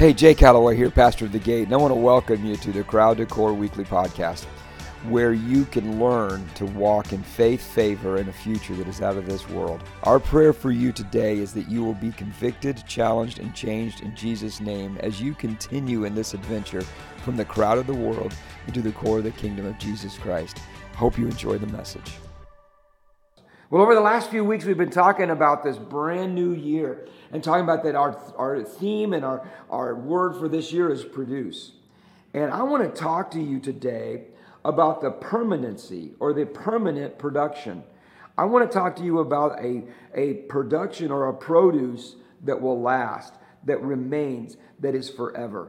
Hey, Jay Calloway here, pastor of the Gate, and I want to welcome you to the Crowd to Core Weekly Podcast, where you can learn to walk in faith, favor, and a future that is out of this world. Our prayer for you today is that you will be convicted, challenged, and changed in Jesus' name as you continue in this adventure from the crowd of the world into the core of the kingdom of Jesus Christ. Hope you enjoy the message. Well, over the last few weeks, we've been talking about this brand new year and talking about that our, our theme and our, our word for this year is produce. And I want to talk to you today about the permanency or the permanent production. I want to talk to you about a, a production or a produce that will last, that remains, that is forever.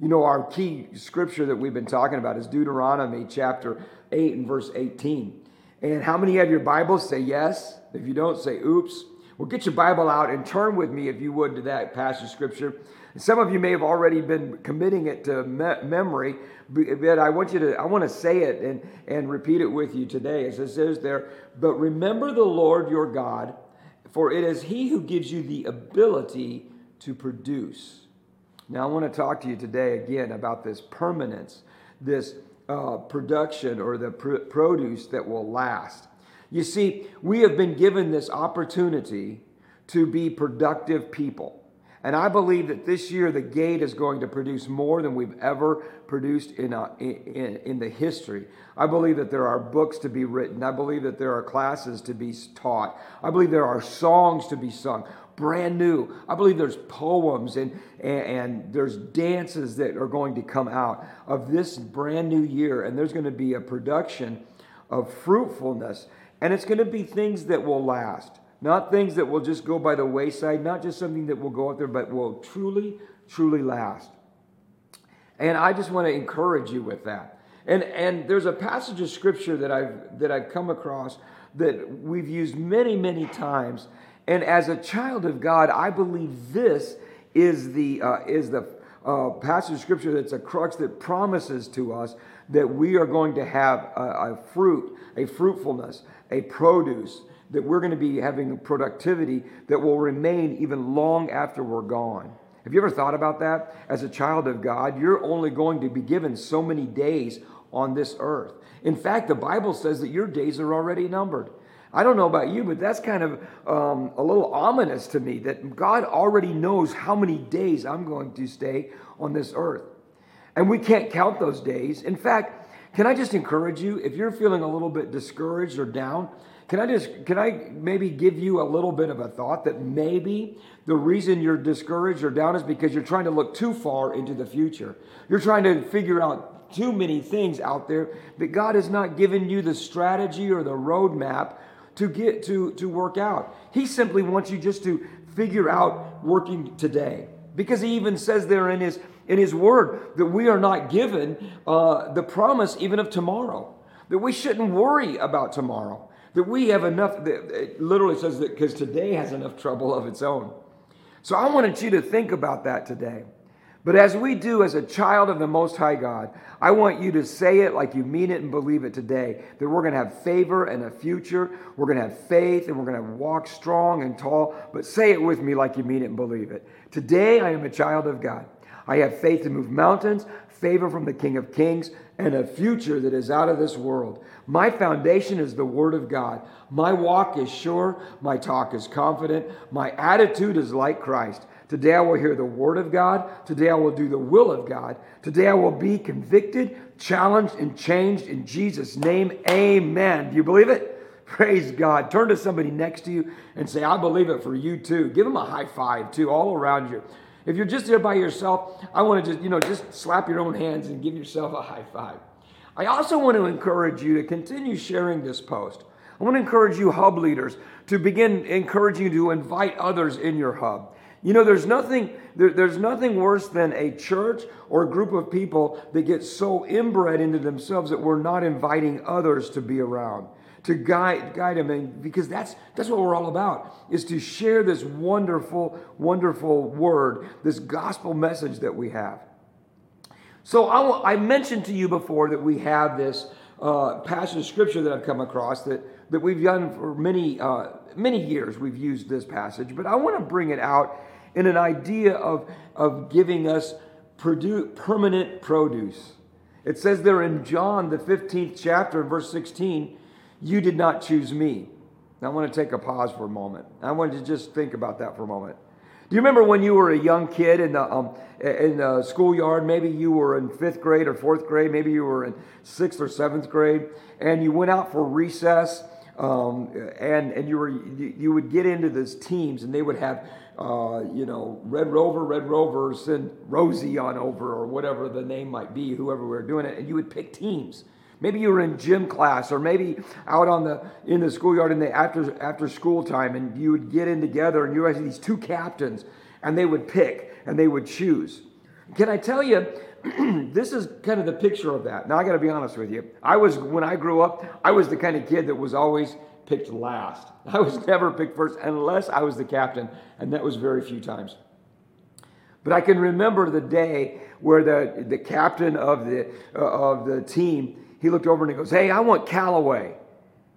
You know, our key scripture that we've been talking about is Deuteronomy chapter 8 and verse 18. And how many have your Bibles? Say yes. If you don't, say oops. Well, get your Bible out and turn with me, if you would, to that passage of Scripture. Some of you may have already been committing it to me- memory, but I want you to, I want to say it and, and repeat it with you today. As it says there, but remember the Lord your God, for it is He who gives you the ability to produce. Now, I want to talk to you today again about this permanence, this uh, production or the pr- produce that will last. You see, we have been given this opportunity to be productive people. And I believe that this year the gate is going to produce more than we've ever produced in, a, in, in, the history. I believe that there are books to be written. I believe that there are classes to be taught. I believe there are songs to be sung brand new. I believe there's poems and, and, and, there's dances that are going to come out of this brand new year. And there's going to be a production of fruitfulness. And it's going to be things that will last, not things that will just go by the wayside, not just something that will go out there, but will truly, truly last. And I just want to encourage you with that. And, and there's a passage of scripture that I've, that I've come across that we've used many, many times and as a child of God, I believe this is the, uh, is the uh, passage of scripture that's a crux that promises to us that we are going to have a, a fruit, a fruitfulness, a produce, that we're going to be having productivity that will remain even long after we're gone. Have you ever thought about that? As a child of God, you're only going to be given so many days on this earth. In fact, the Bible says that your days are already numbered. I don't know about you, but that's kind of um, a little ominous to me that God already knows how many days I'm going to stay on this earth. And we can't count those days. In fact, can I just encourage you if you're feeling a little bit discouraged or down? Can I just can I maybe give you a little bit of a thought that maybe the reason you're discouraged or down is because you're trying to look too far into the future. You're trying to figure out too many things out there that God has not given you the strategy or the roadmap to get to, to work out. He simply wants you just to figure out working today. Because he even says there in his in his word that we are not given uh, the promise even of tomorrow. That we shouldn't worry about tomorrow. That we have enough, that it literally says that because today has enough trouble of its own. So I wanted you to think about that today. But as we do as a child of the Most High God, I want you to say it like you mean it and believe it today that we're going to have favor and a future. We're going to have faith and we're going to walk strong and tall. But say it with me like you mean it and believe it. Today, I am a child of God. I have faith to move mountains, favor from the King of Kings, and a future that is out of this world. My foundation is the Word of God. My walk is sure. My talk is confident. My attitude is like Christ. Today I will hear the word of God. Today I will do the will of God. Today I will be convicted, challenged, and changed in Jesus' name. Amen. Do you believe it? Praise God. Turn to somebody next to you and say, I believe it for you too. Give them a high five too, all around you. If you're just there by yourself, I want to just, you know, just slap your own hands and give yourself a high five. I also want to encourage you to continue sharing this post. I want to encourage you, hub leaders, to begin encouraging you to invite others in your hub. You know, there's nothing, there, there's nothing worse than a church or a group of people that get so inbred into themselves that we're not inviting others to be around, to guide, guide them. And because that's, that's what we're all about, is to share this wonderful, wonderful word, this gospel message that we have. So I, I mentioned to you before that we have this uh, passage of scripture that I've come across that, that we've done for many, uh, many years. We've used this passage, but I want to bring it out in an idea of, of giving us produ- permanent produce. It says there in John, the 15th chapter, verse 16, you did not choose me. Now, I want to take a pause for a moment. I want to just think about that for a moment. Do you remember when you were a young kid in the, um, in the schoolyard? Maybe you were in fifth grade or fourth grade. Maybe you were in sixth or seventh grade, and you went out for recess. Um, and and you were you, would get into these teams, and they would have uh, you know, Red Rover, Red Rover, send Rosie on over, or whatever the name might be, whoever we were doing it, and you would pick teams. Maybe you were in gym class, or maybe out on the in the schoolyard in the after after school time, and you would get in together, and you had these two captains, and they would pick and they would choose. Can I tell you? this is kind of the picture of that. Now I got to be honest with you. I was when I grew up, I was the kind of kid that was always picked last. I was never picked first unless I was the captain, and that was very few times. But I can remember the day where the, the captain of the, uh, of the team, he looked over and he goes, Hey, I want Callaway.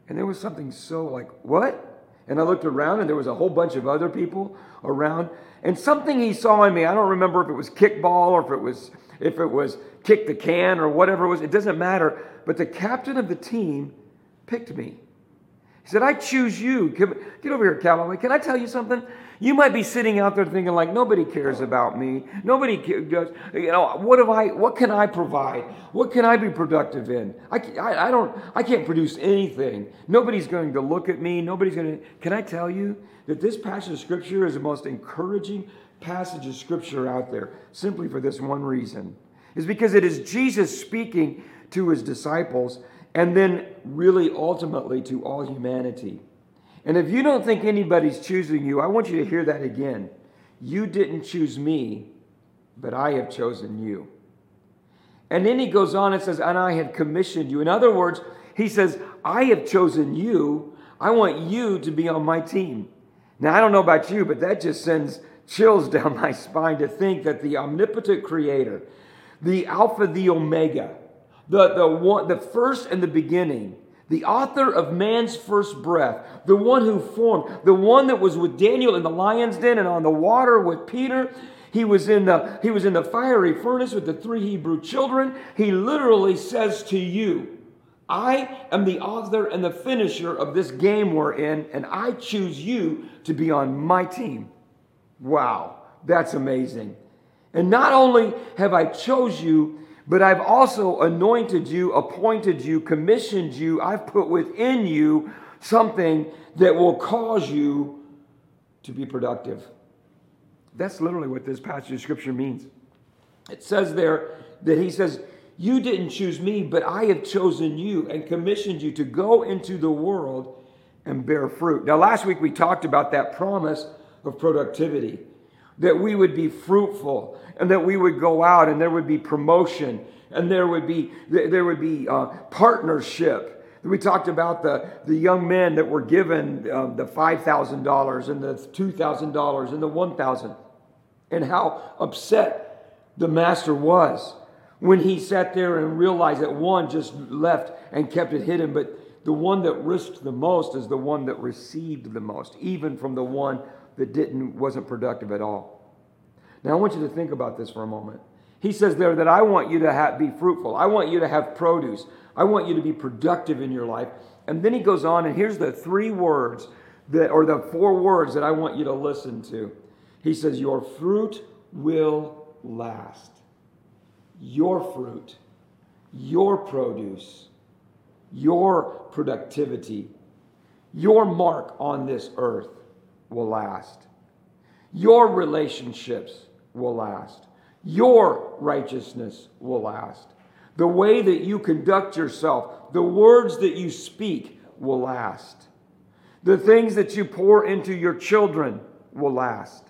And there was something so like, What? And I looked around and there was a whole bunch of other people around. And something he saw in me, I don't remember if it was kickball or if it was if it was kick the can or whatever it was, it doesn't matter. But the captain of the team picked me. He said, I choose you. Get over here, Callaway. Can I tell you something? You might be sitting out there thinking like nobody cares about me. Nobody does. You know what have I? What can I provide? What can I be productive in? I, I, I don't. I can't produce anything. Nobody's going to look at me. Nobody's going to. Can I tell you that this passage of scripture is the most encouraging passage of scripture out there? Simply for this one reason, is because it is Jesus speaking to his disciples and then really ultimately to all humanity. And if you don't think anybody's choosing you, I want you to hear that again. You didn't choose me, but I have chosen you. And then he goes on and says, And I have commissioned you. In other words, he says, I have chosen you. I want you to be on my team. Now, I don't know about you, but that just sends chills down my spine to think that the omnipotent creator, the Alpha, the Omega, the, the, one, the first and the beginning, the author of man's first breath, the one who formed, the one that was with Daniel in the lion's den and on the water with Peter. He was in the, he was in the fiery furnace with the three Hebrew children. He literally says to you, I am the author and the finisher of this game we're in, and I choose you to be on my team. Wow, that's amazing. And not only have I chose you, but I've also anointed you, appointed you, commissioned you. I've put within you something that will cause you to be productive. That's literally what this passage of scripture means. It says there that he says, You didn't choose me, but I have chosen you and commissioned you to go into the world and bear fruit. Now, last week we talked about that promise of productivity that we would be fruitful and that we would go out and there would be promotion and there would be there would be uh, partnership. We talked about the, the young men that were given um, the $5000 and the $2000 and the 1000 and how upset the master was when he sat there and realized that one just left and kept it hidden but the one that risked the most is the one that received the most even from the one that didn't wasn't productive at all. Now I want you to think about this for a moment. He says there that I want you to have, be fruitful. I want you to have produce. I want you to be productive in your life. And then he goes on, and here's the three words that, or the four words that I want you to listen to. He says, Your fruit will last. Your fruit, your produce, your productivity, your mark on this earth will last. Your relationships will last. Your righteousness will last. The way that you conduct yourself, the words that you speak will last. The things that you pour into your children will last.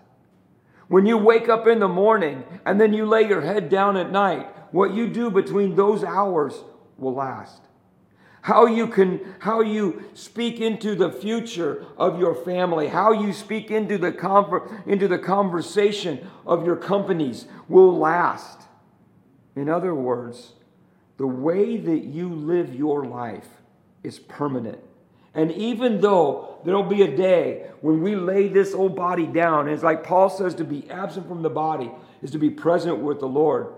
When you wake up in the morning and then you lay your head down at night, what you do between those hours will last how you can how you speak into the future of your family. How you speak into the conver- into the conversation of your companies will last. In other words the way that you live your life is permanent. And even though there'll be a day when we lay this old body down, and it's like Paul says to be absent from the body is to be present with the Lord.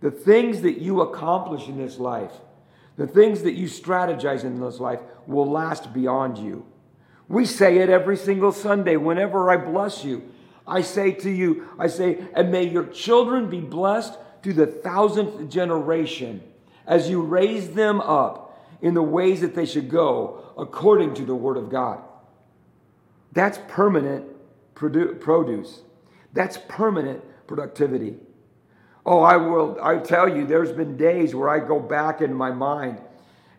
The things that you accomplish in this life, the things that you strategize in this life will last beyond you. We say it every single Sunday whenever I bless you. I say to you, I say, and may your children be blessed to the thousandth generation as you raise them up in the ways that they should go according to the Word of God. That's permanent produ- produce. That's permanent productivity. Oh, I will, I tell you, there's been days where I go back in my mind.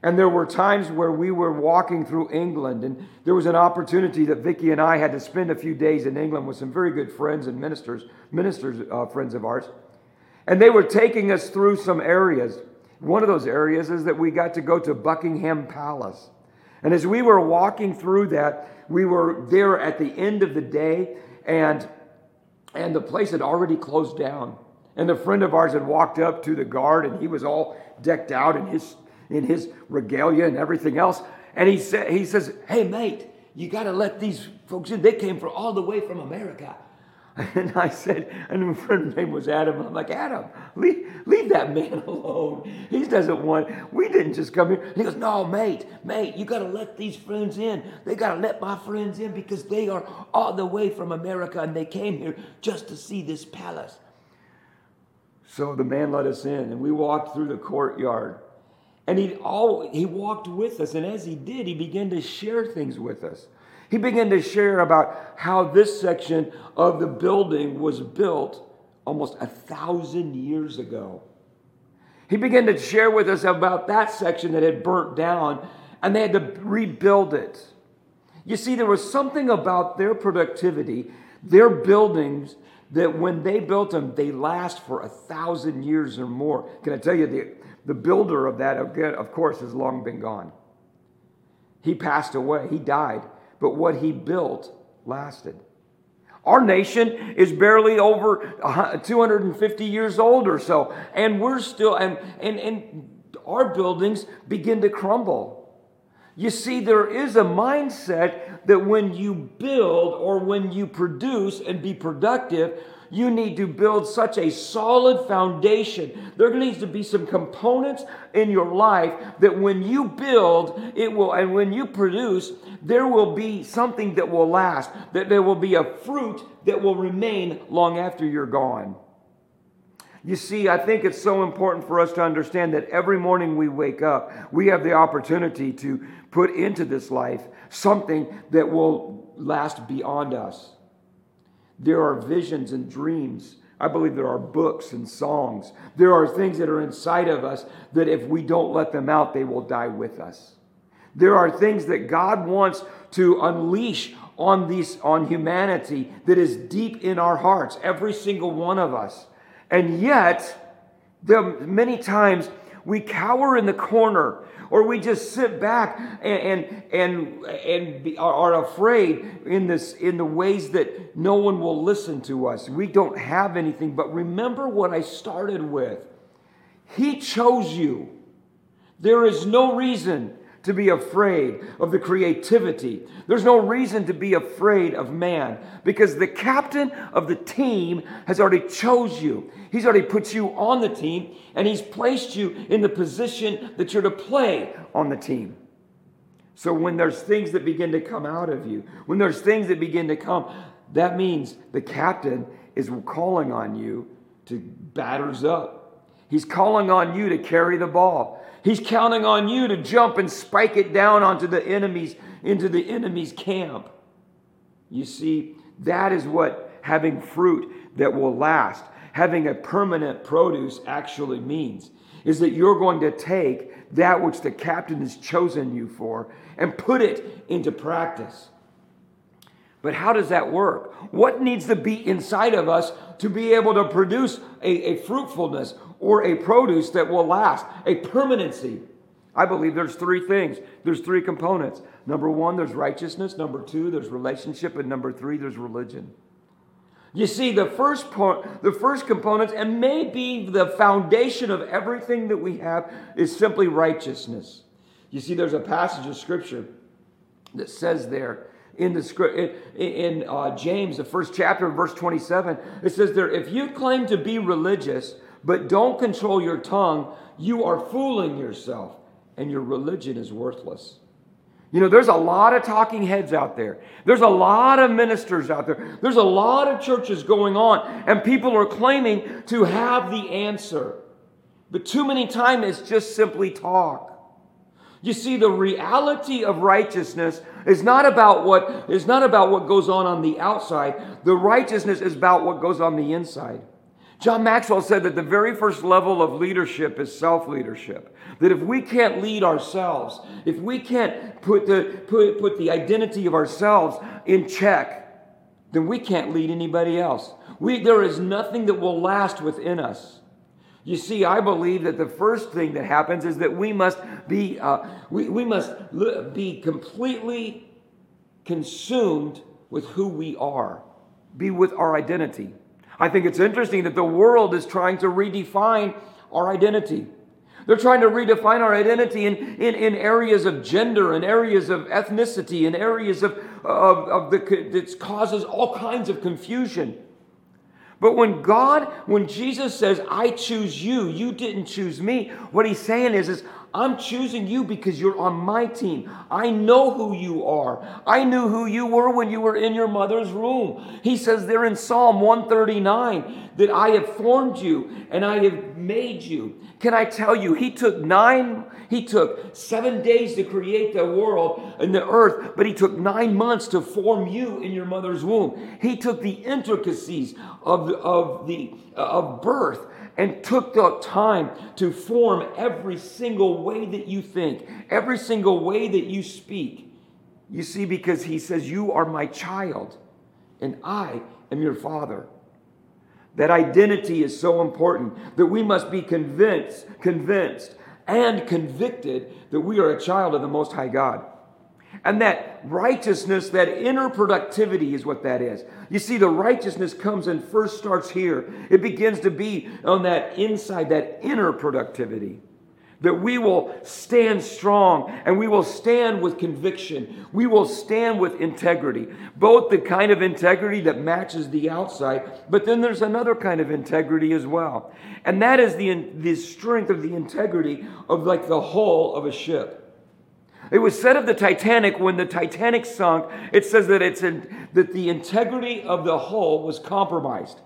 And there were times where we were walking through England, and there was an opportunity that Vicki and I had to spend a few days in England with some very good friends and ministers, ministers, uh, friends of ours. And they were taking us through some areas. One of those areas is that we got to go to Buckingham Palace. And as we were walking through that, we were there at the end of the day, and, and the place had already closed down. And a friend of ours had walked up to the guard, and he was all decked out in his, in his regalia and everything else. And he, said, he says, Hey, mate, you got to let these folks in. They came from all the way from America. And I said, and a friend name was Adam. I'm like, Adam, leave, leave that man alone. He doesn't want, we didn't just come here. And he goes, No, mate, mate, you got to let these friends in. They got to let my friends in because they are all the way from America and they came here just to see this palace. So the man let us in and we walked through the courtyard. And he, all, he walked with us. And as he did, he began to share things with us. He began to share about how this section of the building was built almost a thousand years ago. He began to share with us about that section that had burnt down and they had to rebuild it. You see, there was something about their productivity, their buildings, that when they built them, they last for a thousand years or more. Can I tell you, the, the builder of that, of course, has long been gone. He passed away, he died but what he built lasted. Our nation is barely over 250 years old or so, and we're still, and, and, and our buildings begin to crumble. You see, there is a mindset that when you build or when you produce and be productive, you need to build such a solid foundation. There needs to be some components in your life that when you build, it will, and when you produce, there will be something that will last, that there will be a fruit that will remain long after you're gone. You see, I think it's so important for us to understand that every morning we wake up, we have the opportunity to put into this life something that will last beyond us. There are visions and dreams. I believe there are books and songs. There are things that are inside of us that if we don't let them out, they will die with us. There are things that God wants to unleash on these on humanity that is deep in our hearts, every single one of us. And yet, the many times we cower in the corner or we just sit back and and and, and be, are afraid in this in the ways that no one will listen to us. We don't have anything. But remember what I started with. He chose you. There is no reason to be afraid of the creativity. There's no reason to be afraid of man because the captain of the team has already chose you. He's already put you on the team and he's placed you in the position that you're to play on the team. So when there's things that begin to come out of you, when there's things that begin to come, that means the captain is calling on you to batters up. He's calling on you to carry the ball. He's counting on you to jump and spike it down onto the enemy's into the enemy's camp. You see, that is what having fruit that will last, having a permanent produce actually means. Is that you're going to take that which the captain has chosen you for and put it into practice. But how does that work? What needs to be inside of us to be able to produce a, a fruitfulness or a produce that will last, a permanency? I believe there's three things. There's three components. Number one, there's righteousness. Number two, there's relationship. And number three, there's religion. You see, the first part, the first components, and maybe the foundation of everything that we have, is simply righteousness. You see, there's a passage of scripture that says there in the script in, uh, James, the first chapter, verse 27. It says there, if you claim to be religious but don't control your tongue, you are fooling yourself, and your religion is worthless. You know, there's a lot of talking heads out there. There's a lot of ministers out there. There's a lot of churches going on, and people are claiming to have the answer. But too many times it's just simply talk. You see, the reality of righteousness is not about what is not about what goes on on the outside. The righteousness is about what goes on the inside. John Maxwell said that the very first level of leadership is self leadership. That if we can't lead ourselves, if we can't put the, put, put the identity of ourselves in check, then we can't lead anybody else. We, there is nothing that will last within us. You see, I believe that the first thing that happens is that we must be, uh, we, we must be completely consumed with who we are, be with our identity. I think it's interesting that the world is trying to redefine our identity. They're trying to redefine our identity in, in, in areas of gender, in areas of ethnicity, in areas of, of, of the that causes all kinds of confusion. But when God, when Jesus says, I choose you, you didn't choose me, what he's saying is, is I'm choosing you because you're on my team. I know who you are. I knew who you were when you were in your mother's womb. He says there in Psalm 139 that I have formed you and I have made you. Can I tell you, he took nine, he took seven days to create the world and the earth, but he took nine months to form you in your mother's womb. He took the intricacies of, of, the, uh, of birth and took the time to form every single way that you think, every single way that you speak. You see, because he says, You are my child, and I am your father. That identity is so important that we must be convinced, convinced, and convicted that we are a child of the Most High God. And that righteousness, that inner productivity is what that is. You see, the righteousness comes and first starts here. It begins to be on that inside, that inner productivity. That we will stand strong and we will stand with conviction. We will stand with integrity. Both the kind of integrity that matches the outside, but then there's another kind of integrity as well. And that is the, the strength of the integrity of like the hull of a ship. It was said of the Titanic when the Titanic sunk, it says that, it's in, that the integrity of the hull was compromised.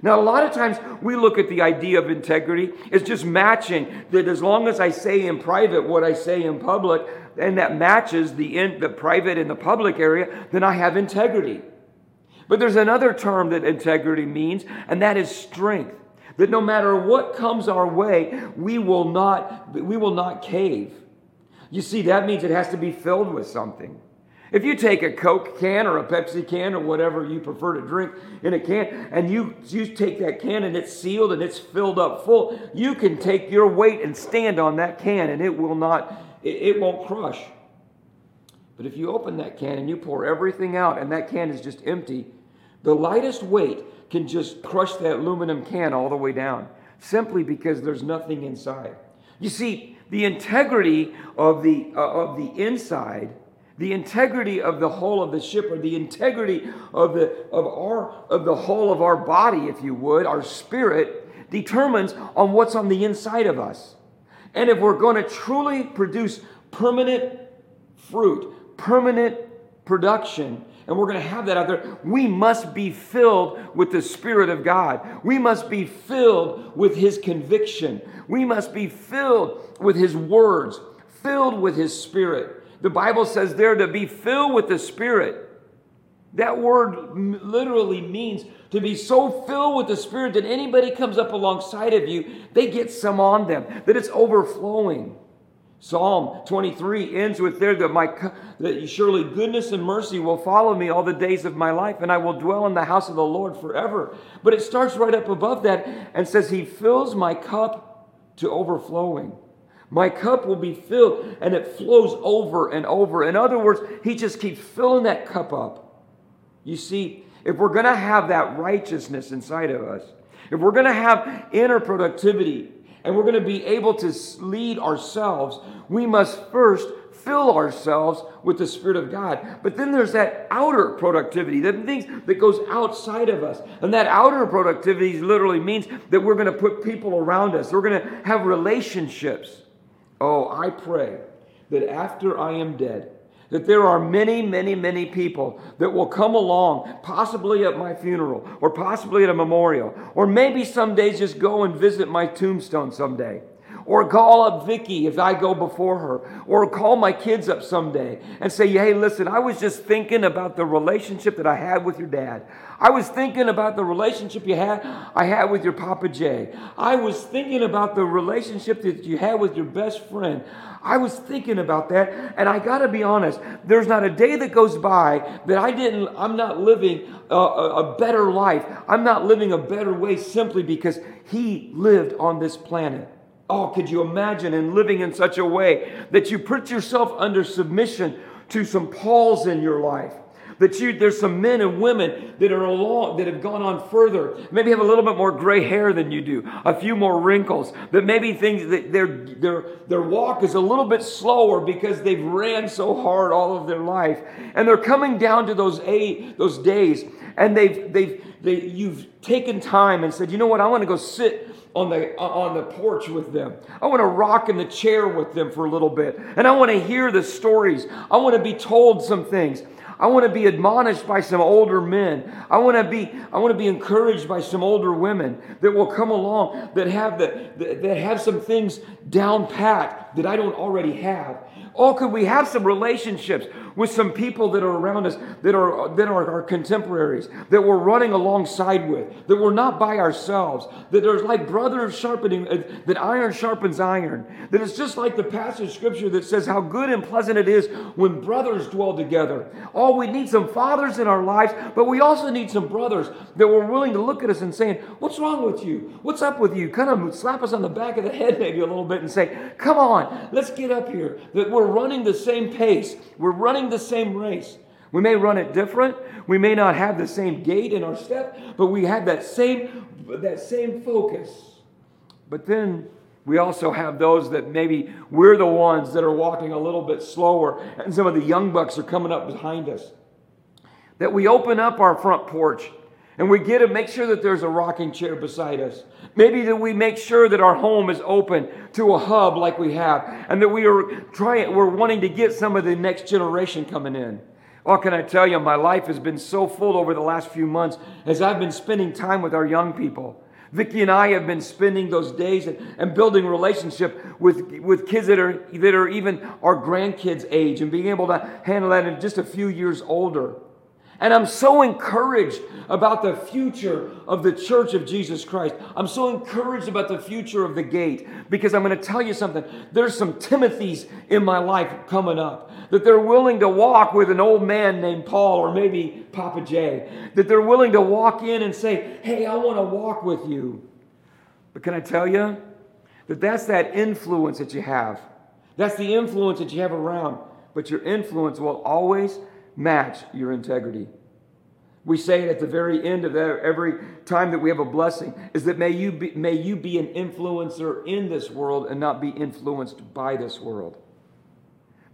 Now, a lot of times we look at the idea of integrity as just matching that as long as I say in private what I say in public, and that matches the, in, the private and the public area, then I have integrity. But there's another term that integrity means, and that is strength. That no matter what comes our way, we will not, we will not cave. You see, that means it has to be filled with something. If you take a Coke can or a Pepsi can or whatever you prefer to drink in a can, and you, you take that can and it's sealed and it's filled up full, you can take your weight and stand on that can and it will not, it, it won't crush. But if you open that can and you pour everything out and that can is just empty, the lightest weight can just crush that aluminum can all the way down simply because there's nothing inside. You see, the integrity of the, uh, of the inside, the integrity of the whole of the ship, or the integrity of the, of, our, of the whole of our body, if you would, our spirit, determines on what's on the inside of us. And if we're going to truly produce permanent fruit, permanent production, and we're going to have that out there, we must be filled with the Spirit of God. We must be filled with His conviction. We must be filled with His words, filled with His Spirit. The Bible says there to be filled with the Spirit. That word literally means to be so filled with the Spirit that anybody comes up alongside of you, they get some on them, that it's overflowing. Psalm 23 ends with there that my that surely goodness and mercy will follow me all the days of my life and I will dwell in the house of the Lord forever. But it starts right up above that and says he fills my cup to overflowing. My cup will be filled and it flows over and over. In other words, he just keeps filling that cup up. You see, if we're going to have that righteousness inside of us, if we're going to have inner productivity, and we're going to be able to lead ourselves, we must first fill ourselves with the Spirit of God. But then there's that outer productivity, the things that goes outside of us. And that outer productivity literally means that we're going to put people around us. We're going to have relationships. Oh, I pray that after I am dead, that there are many, many, many people that will come along, possibly at my funeral, or possibly at a memorial, or maybe some days just go and visit my tombstone someday. Or call up Vicky if I go before her. Or call my kids up someday and say, hey, listen, I was just thinking about the relationship that I had with your dad. I was thinking about the relationship you had I had with your Papa Jay. I was thinking about the relationship that you had with your best friend. I was thinking about that, and I got to be honest. There's not a day that goes by that I didn't. I'm not living a, a, better life. I'm not living a better way simply because he lived on this planet. Oh, could you imagine in living in such a way that you put yourself under submission to some Pauls in your life? That you, there's some men and women that are along, that have gone on further, maybe have a little bit more gray hair than you do, a few more wrinkles, that maybe things that their, their, their walk is a little bit slower because they've ran so hard all of their life. And they're coming down to those, eight, those days, and they've, they've, they, you've taken time and said, you know what, I want to go sit on the uh, on the porch with them. I want to rock in the chair with them for a little bit. And I want to hear the stories. I want to be told some things. I want to be admonished by some older men. I want to be, I want to be encouraged by some older women that will come along that have the, that have some things down pat that I don't already have. Oh, could we have some relationships with some people that are around us that are that are our contemporaries, that we're running alongside with, that we're not by ourselves, that there's like brothers sharpening, uh, that iron sharpens iron, that it's just like the passage of scripture that says how good and pleasant it is when brothers dwell together. Oh, we need some fathers in our lives, but we also need some brothers that were willing to look at us and saying, What's wrong with you? What's up with you? Kind of slap us on the back of the head maybe a little bit and say, Come on, let's get up here. That we're running the same pace. We're running the same race. We may run it different. We may not have the same gait in our step, but we have that same, that same focus. But then we also have those that maybe we're the ones that are walking a little bit slower, and some of the young bucks are coming up behind us. That we open up our front porch and we get to make sure that there's a rocking chair beside us. Maybe that we make sure that our home is open to a hub like we have, and that we are trying, we're wanting to get some of the next generation coming in. What can I tell you? My life has been so full over the last few months as I've been spending time with our young people. Vicki and I have been spending those days and, and, building relationship with, with kids that are, that are even our grandkids' age and being able to handle that in just a few years older. And I'm so encouraged about the future of the church of Jesus Christ. I'm so encouraged about the future of the gate because I'm going to tell you something. There's some Timothys in my life coming up that they're willing to walk with an old man named Paul or maybe Papa Jay. That they're willing to walk in and say, Hey, I want to walk with you. But can I tell you that that's that influence that you have? That's the influence that you have around. But your influence will always match your integrity. We say it at the very end of every time that we have a blessing is that may you, be, may you be an influencer in this world and not be influenced by this world.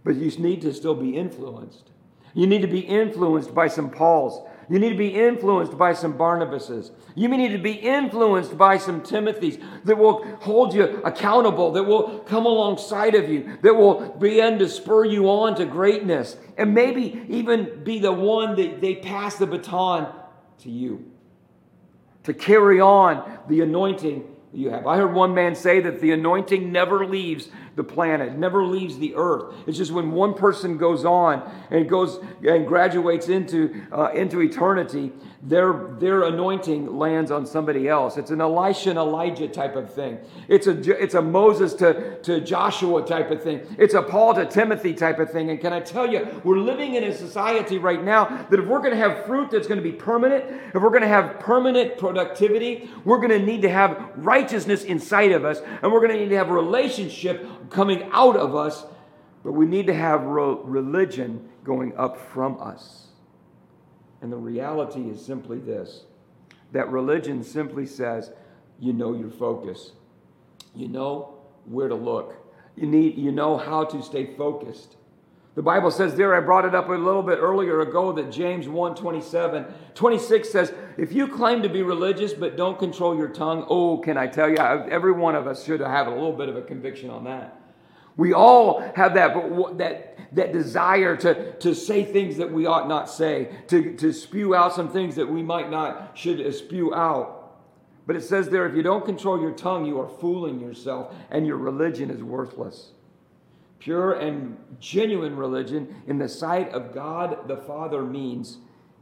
But you need to still be influenced. You need to be influenced by some Pauls. You need to be influenced by some Barnabases. You may need to be influenced by some Timothys that will hold you accountable, that will come alongside of you, that will begin to spur you on to greatness, and maybe even be the one that they pass the baton to you. To carry on the anointing that you have. I heard one man say that the anointing never leaves the planet, never leaves the earth. It's just when one person goes on and goes and graduates into uh, into eternity, their their anointing lands on somebody else. It's an Elisha and Elijah type of thing. It's a it's a Moses to to Joshua type of thing. It's a Paul to Timothy type of thing. And can I tell you, we're living in a society right now that if we're going to have fruit that's going to be permanent, if we're going to have permanent productivity, we're going to need to have righteousness inside of us, and we're going to need to have a relationship coming out of us, but we need to have religion going up from us. And the reality is simply this that religion simply says, you know your focus, you know where to look, you, need, you know how to stay focused. The Bible says there, I brought it up a little bit earlier ago that James 1 27, 26 says, If you claim to be religious but don't control your tongue, oh, can I tell you, every one of us should have a little bit of a conviction on that. We all have that, that, that desire to, to say things that we ought not say, to, to spew out some things that we might not should spew out. But it says there, if you don't control your tongue, you are fooling yourself and your religion is worthless. Pure and genuine religion in the sight of God the Father means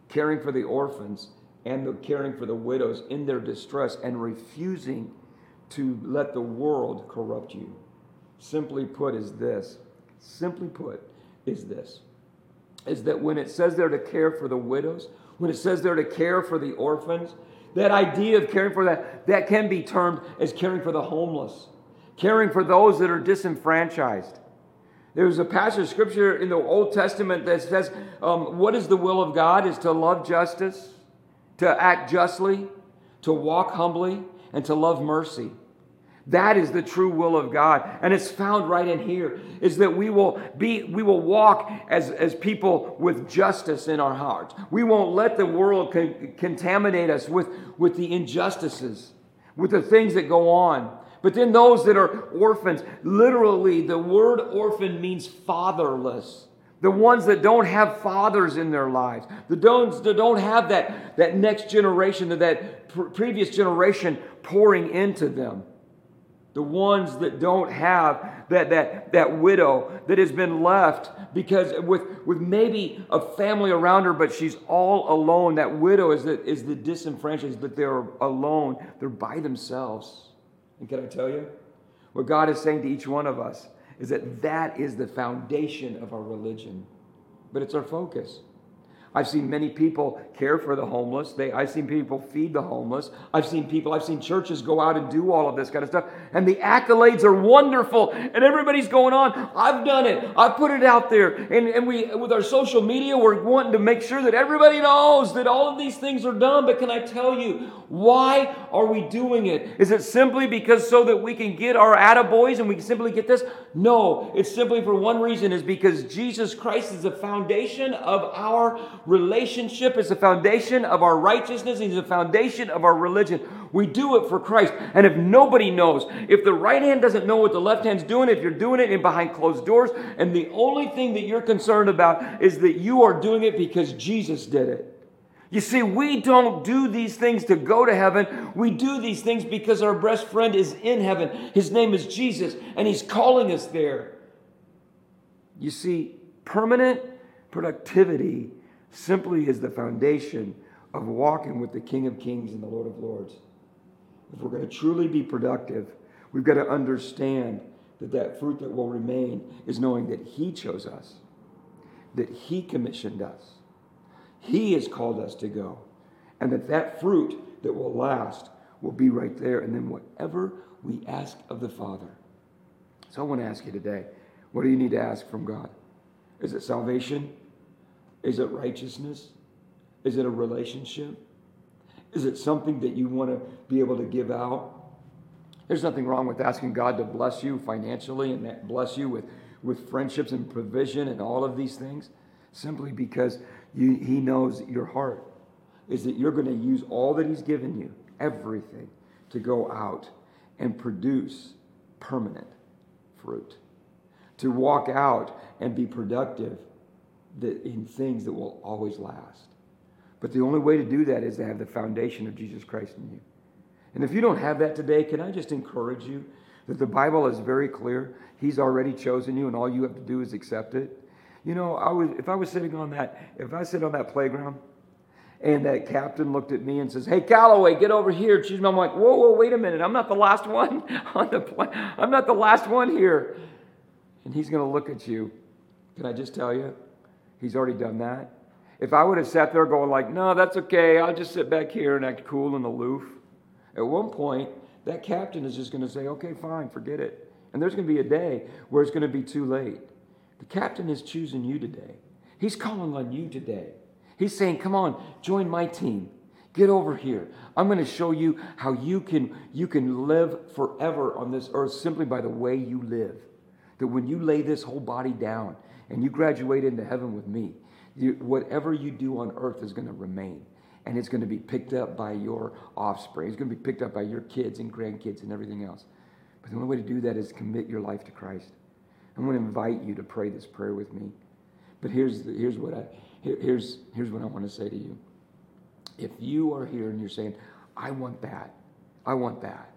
caring for the orphans and the caring for the widows in their distress and refusing to let the world corrupt you. Simply put, is this. Simply put, is this. Is that when it says there to care for the widows, when it says there to care for the orphans, that idea of caring for that, that can be termed as caring for the homeless, caring for those that are disenfranchised. There's a passage of scripture in the Old Testament that says, um, What is the will of God? Is to love justice, to act justly, to walk humbly, and to love mercy. That is the true will of God. And it's found right in here is that we will be we will walk as, as people with justice in our hearts. We won't let the world con- contaminate us with, with the injustices, with the things that go on. But then those that are orphans, literally, the word orphan means fatherless. The ones that don't have fathers in their lives, the ones that don't have that, that next generation, that pr- previous generation pouring into them. The ones that don't have that, that, that widow that has been left because with, with maybe a family around her, but she's all alone. That widow is the, is the disenfranchised, that they're alone. They're by themselves. And can I tell you? What God is saying to each one of us is that that is the foundation of our religion, but it's our focus. I've seen many people care for the homeless. They, I've seen people feed the homeless. I've seen people, I've seen churches go out and do all of this kind of stuff. And the accolades are wonderful. And everybody's going on. I've done it. I've put it out there. And, and we, with our social media, we're wanting to make sure that everybody knows that all of these things are done. But can I tell you, why are we doing it? Is it simply because so that we can get our attaboys and we can simply get this? No, it's simply for one reason is because Jesus Christ is the foundation of our relationship, is the foundation of our righteousness, He's the foundation of our religion. We do it for Christ. And if nobody knows, if the right hand doesn't know what the left hand's doing, if you're doing it in behind closed doors, and the only thing that you're concerned about is that you are doing it because Jesus did it. You see, we don't do these things to go to heaven. We do these things because our best friend is in heaven. His name is Jesus, and He's calling us there. You see, permanent productivity simply is the foundation of walking with the King of Kings and the Lord of Lords. If we're going to truly be productive, we've got to understand that that fruit that will remain is knowing that He chose us, that He commissioned us he has called us to go. And that that fruit that will last will be right there. And then whatever we ask of the Father. So I want to ask you today what do you need to ask from God? Is it salvation? Is it righteousness? Is it a relationship? Is it something that you want to be able to give out? There's nothing wrong with asking God to bless you financially and bless you with, with friendships and provision and all of these things, simply because you, he knows your heart is that you're going to use all that He's given you, everything, to go out and produce permanent fruit. To walk out and be productive in things that will always last. But the only way to do that is to have the foundation of Jesus Christ in you. And if you don't have that today, can I just encourage you that the Bible is very clear? He's already chosen you, and all you have to do is accept it. You know, I was, if I was sitting on that, if I sit on that playground and that captain looked at me and says, Hey, Calloway, get over here. She's, I'm like, Whoa, whoa, wait a minute. I'm not the last one on the plane. I'm not the last one here. And he's going to look at you. Can I just tell you? He's already done that. If I would have sat there going like, no, that's okay. I'll just sit back here and act cool and aloof. At one point, that captain is just going to say, okay, fine, forget it. And there's going to be a day where it's going to be too late. The captain is choosing you today. He's calling on you today. He's saying, Come on, join my team. Get over here. I'm going to show you how you can, you can live forever on this earth simply by the way you live. That when you lay this whole body down and you graduate into heaven with me, you, whatever you do on earth is going to remain. And it's going to be picked up by your offspring. It's going to be picked up by your kids and grandkids and everything else. But the only way to do that is commit your life to Christ. I'm going to invite you to pray this prayer with me. But here's, the, here's, what I, here, here's, here's what I want to say to you. If you are here and you're saying, I want that, I want that,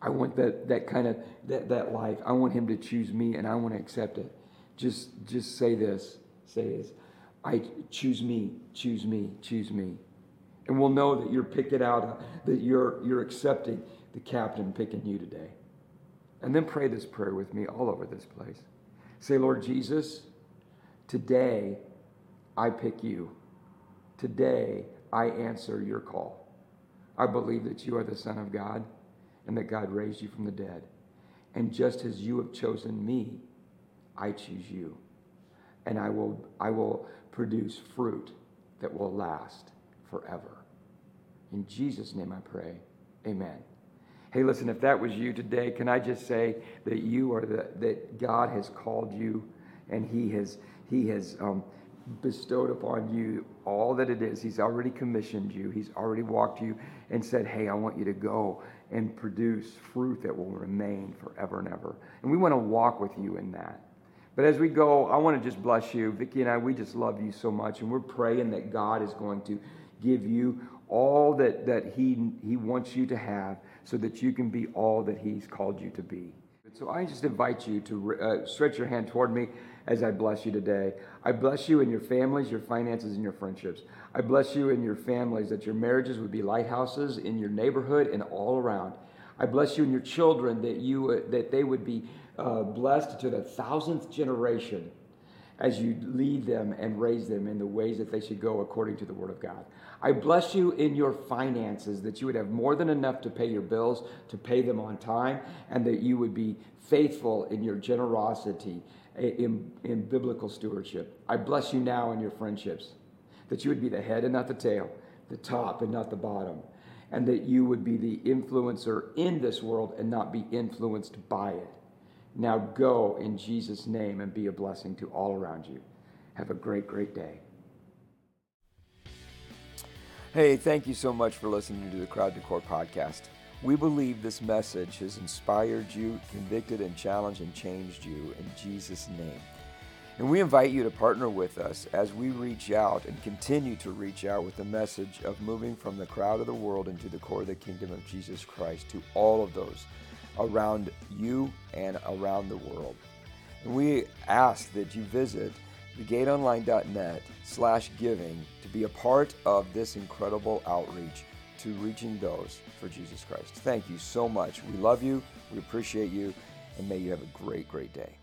I want that, that kind of that, that life. I want him to choose me and I want to accept it. Just just say this. Say this. I choose me, choose me, choose me. And we'll know that you're picking out, that you're you're accepting the captain picking you today. And then pray this prayer with me all over this place. Say, Lord Jesus, today I pick you. Today I answer your call. I believe that you are the Son of God and that God raised you from the dead. And just as you have chosen me, I choose you. And I will, I will produce fruit that will last forever. In Jesus' name I pray. Amen. Hey, listen, if that was you today, can I just say that you are the, that God has called you and He has, He has um, bestowed upon you all that it is. He's already commissioned you, He's already walked you and said, Hey, I want you to go and produce fruit that will remain forever and ever. And we want to walk with you in that. But as we go, I want to just bless you. Vicki and I, we just love you so much. And we're praying that God is going to give you all that, that he, he wants you to have so that you can be all that He's called you to be. So I just invite you to uh, stretch your hand toward me as I bless you today. I bless you in your families, your finances, and your friendships. I bless you in your families that your marriages would be lighthouses in your neighborhood and all around. I bless you in your children that you uh, that they would be uh, blessed to the thousandth generation as you lead them and raise them in the ways that they should go according to the Word of God. I bless you in your finances that you would have more than enough to pay your bills, to pay them on time, and that you would be faithful in your generosity, in, in biblical stewardship. I bless you now in your friendships, that you would be the head and not the tail, the top and not the bottom, and that you would be the influencer in this world and not be influenced by it. Now go in Jesus' name and be a blessing to all around you. Have a great, great day. Hey, thank you so much for listening to the Crowd to Core podcast. We believe this message has inspired you, convicted and challenged and changed you in Jesus' name. And we invite you to partner with us as we reach out and continue to reach out with the message of moving from the crowd of the world into the core of the kingdom of Jesus Christ to all of those around you and around the world. And we ask that you visit thegateonline.net slash giving to be a part of this incredible outreach to reaching those for Jesus Christ. Thank you so much. We love you, we appreciate you, and may you have a great, great day.